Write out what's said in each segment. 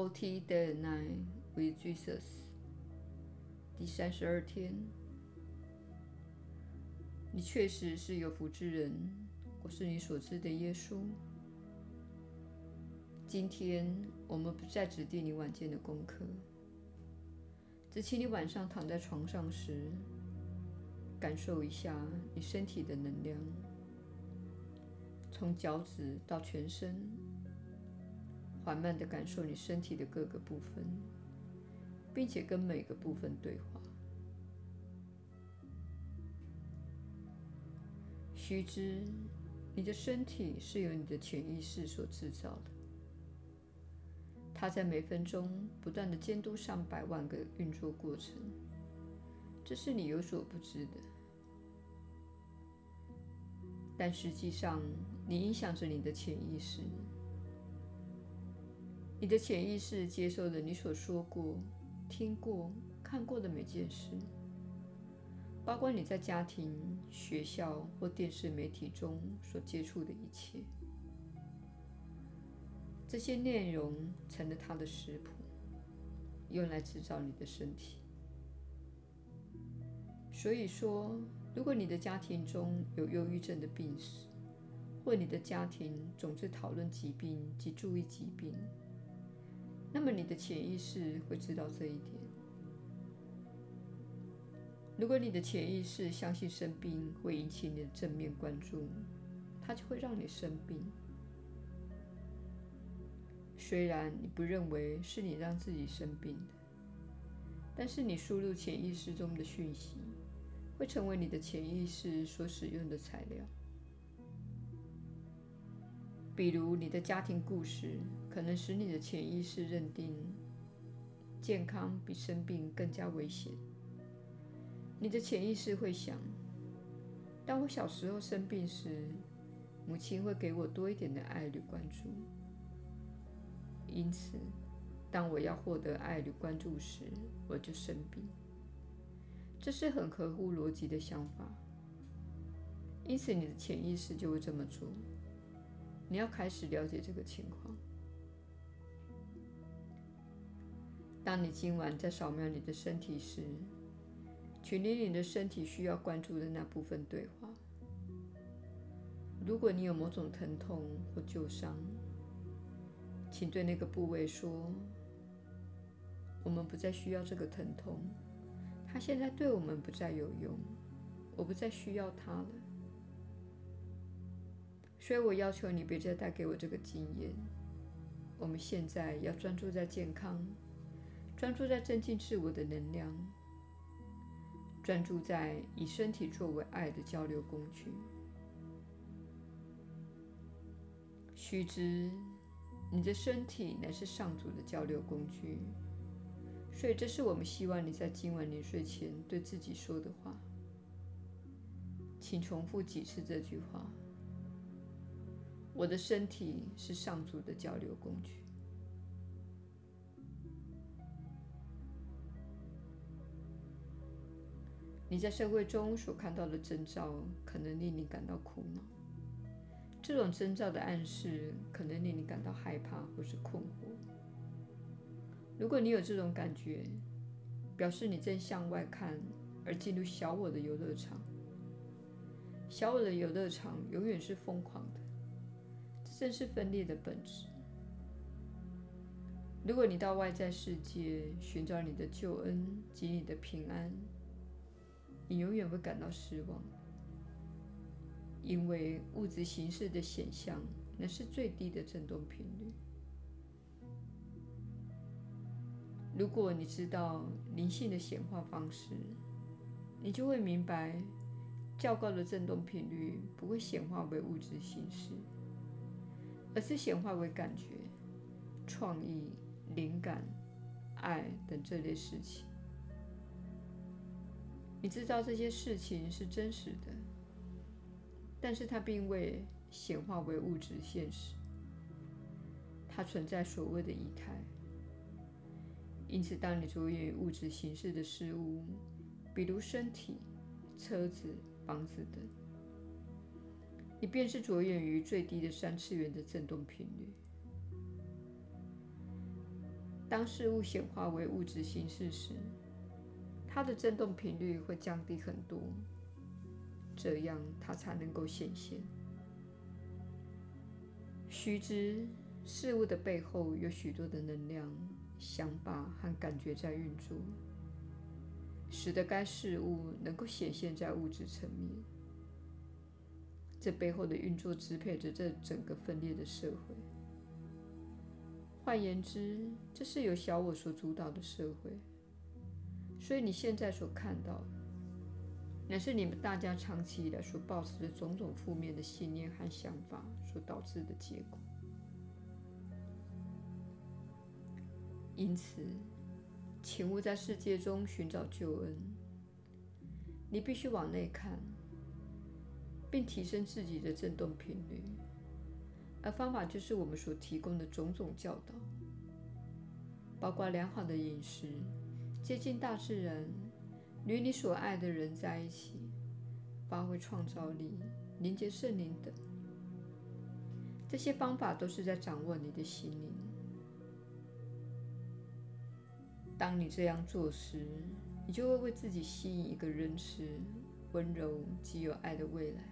Forty Day and Night with Jesus，第三十二天。你确实是有福之人，我是你所知的耶稣。今天我们不再指定你晚间的功课，只请你晚上躺在床上时，感受一下你身体的能量，从脚趾到全身。缓慢地感受你身体的各个部分，并且跟每个部分对话。须知，你的身体是由你的潜意识所制造的，它在每分钟不断地监督上百万个运作过程，这是你有所不知的。但实际上，你影响着你的潜意识。你的潜意识接受了你所说过、听过、看过的每件事，包括你在家庭、学校或电视媒体中所接触的一切。这些内容成了它的食谱，用来制造你的身体。所以说，如果你的家庭中有忧郁症的病史，或你的家庭总是讨论疾病及注意疾病，那么你的潜意识会知道这一点。如果你的潜意识相信生病会引起你的正面关注，它就会让你生病。虽然你不认为是你让自己生病的，但是你输入潜意识中的讯息，会成为你的潜意识所使用的材料。比如，你的家庭故事可能使你的潜意识认定健康比生病更加危险。你的潜意识会想：当我小时候生病时，母亲会给我多一点的爱与关注。因此，当我要获得爱与关注时，我就生病。这是很合乎逻辑的想法。因此，你的潜意识就会这么做。你要开始了解这个情况。当你今晚在扫描你的身体时，请与你的身体需要关注的那部分对话。如果你有某种疼痛或旧伤，请对那个部位说：“我们不再需要这个疼痛，它现在对我们不再有用，我不再需要它了。”所以我要求你别再带给我这个经验。我们现在要专注在健康，专注在增进自我的能量，专注在以身体作为爱的交流工具。须知，你的身体乃是上主的交流工具，所以这是我们希望你在今晚临睡前对自己说的话。请重复几次这句话。我的身体是上主的交流工具。你在社会中所看到的征兆，可能令你感到苦恼。这种征兆的暗示，可能令你感到害怕或是困惑。如果你有这种感觉，表示你正向外看，而进入小我的游乐场。小我的游乐场永远是疯狂的。正是分裂的本质。如果你到外在世界寻找你的救恩及你的平安，你永远会感到失望，因为物质形式的显象那是最低的振动频率。如果你知道灵性的显化方式，你就会明白，较高的振动频率不会显化为物质形式。而是显化为感觉、创意、灵感、爱等这类事情。你知道这些事情是真实的，但是它并未显化为物质现实。它存在所谓的以太。因此，当你着眼于物质形式的事物，比如身体、车子、房子等。你便是着眼于最低的三次元的振动频率。当事物显化为物质形式时，它的振动频率会降低很多，这样它才能够显现。须知，事物的背后有许多的能量、想法和感觉在运作，使得该事物能够显现在物质层面。这背后的运作支配着这整个分裂的社会。换言之，这是由小我所主导的社会。所以你现在所看到的，乃是你们大家长期以来所抱持的种种负面的信念和想法所导致的结果。因此，请勿在世界中寻找救恩。你必须往内看，并提升自己的振动频率。而方法就是我们所提供的种种教导，包括良好的饮食。接近大自然，与你所爱的人在一起，发挥创造力，连接圣灵等，这些方法都是在掌握你的心灵。当你这样做时，你就会为自己吸引一个仁慈、温柔及有爱的未来。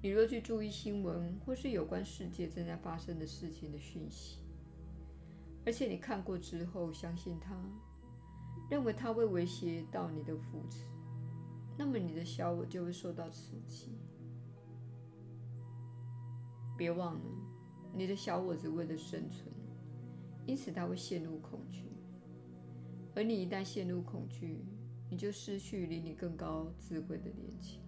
你若去注意新闻或是有关世界正在发生的事情的讯息，而且你看过之后，相信它，认为它会威胁到你的福祉，那么你的小我就会受到刺激。别忘了，你的小我只为了生存，因此他会陷入恐惧。而你一旦陷入恐惧，你就失去离你更高智慧的连接。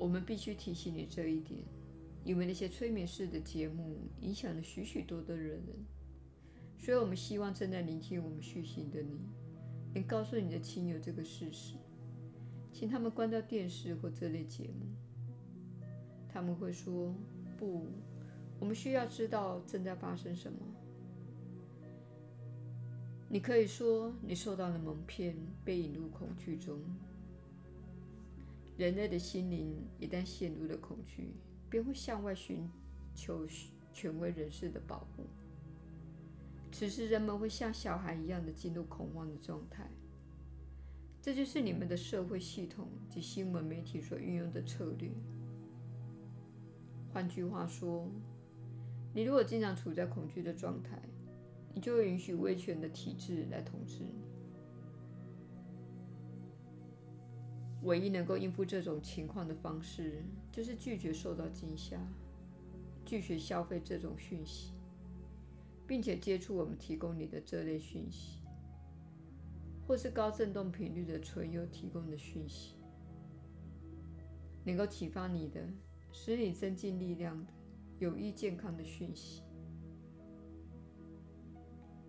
我们必须提醒你这一点，因为那些催眠式的节目影响了许许多多的人，所以我们希望正在聆听我们讯息的你，能告诉你的亲友这个事实，请他们关掉电视或这类节目。他们会说：“不，我们需要知道正在发生什么。”你可以说你受到了蒙骗，被引入恐惧中。人类的心灵一旦陷入了恐惧，便会向外寻求权威人士的保护。此时，人们会像小孩一样的进入恐慌的状态。这就是你们的社会系统及新闻媒体所运用的策略。换句话说，你如果经常处在恐惧的状态，你就会允许威权的体制来统治你。唯一能够应付这种情况的方式，就是拒绝受到惊吓，拒绝消费这种讯息，并且接触我们提供你的这类讯息，或是高振动频率的存有提供的讯息。能够启发你的，使你增进力量的、有益健康的讯息。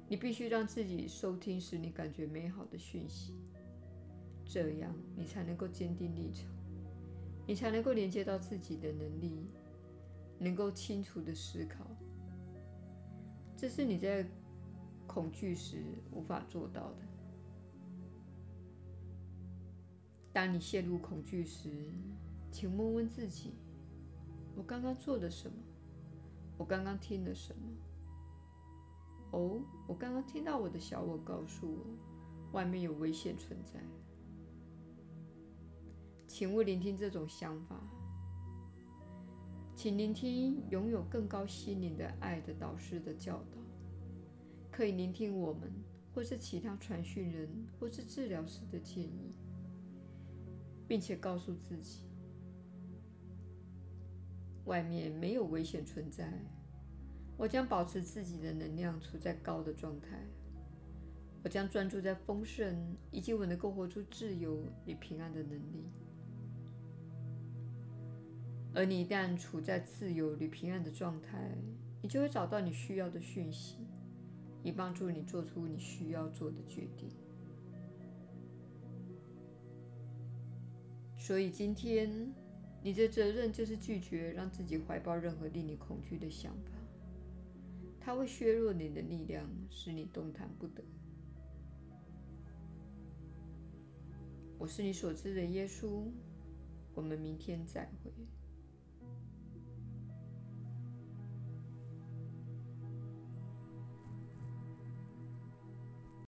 你必须让自己收听使你感觉美好的讯息。这样，你才能够坚定立场，你才能够连接到自己的能力，能够清楚的思考。这是你在恐惧时无法做到的。当你陷入恐惧时，请问问自己：我刚刚做了什么？我刚刚听了什么？哦，我刚刚听到我的小我告诉我，外面有危险存在。请勿聆听这种想法，请聆听拥有更高心灵的爱的导师的教导。可以聆听我们，或是其他传讯人，或是治疗师的建议，并且告诉自己，外面没有危险存在。我将保持自己的能量处在高的状态。我将专注在丰盛以及我能够活出自由与平安的能力。而你一旦处在自由与平安的状态，你就会找到你需要的讯息，以帮助你做出你需要做的决定。所以今天，你的责任就是拒绝让自己怀抱任何令你恐惧的想法，它会削弱你的力量，使你动弹不得。我是你所知的耶稣。我们明天再会。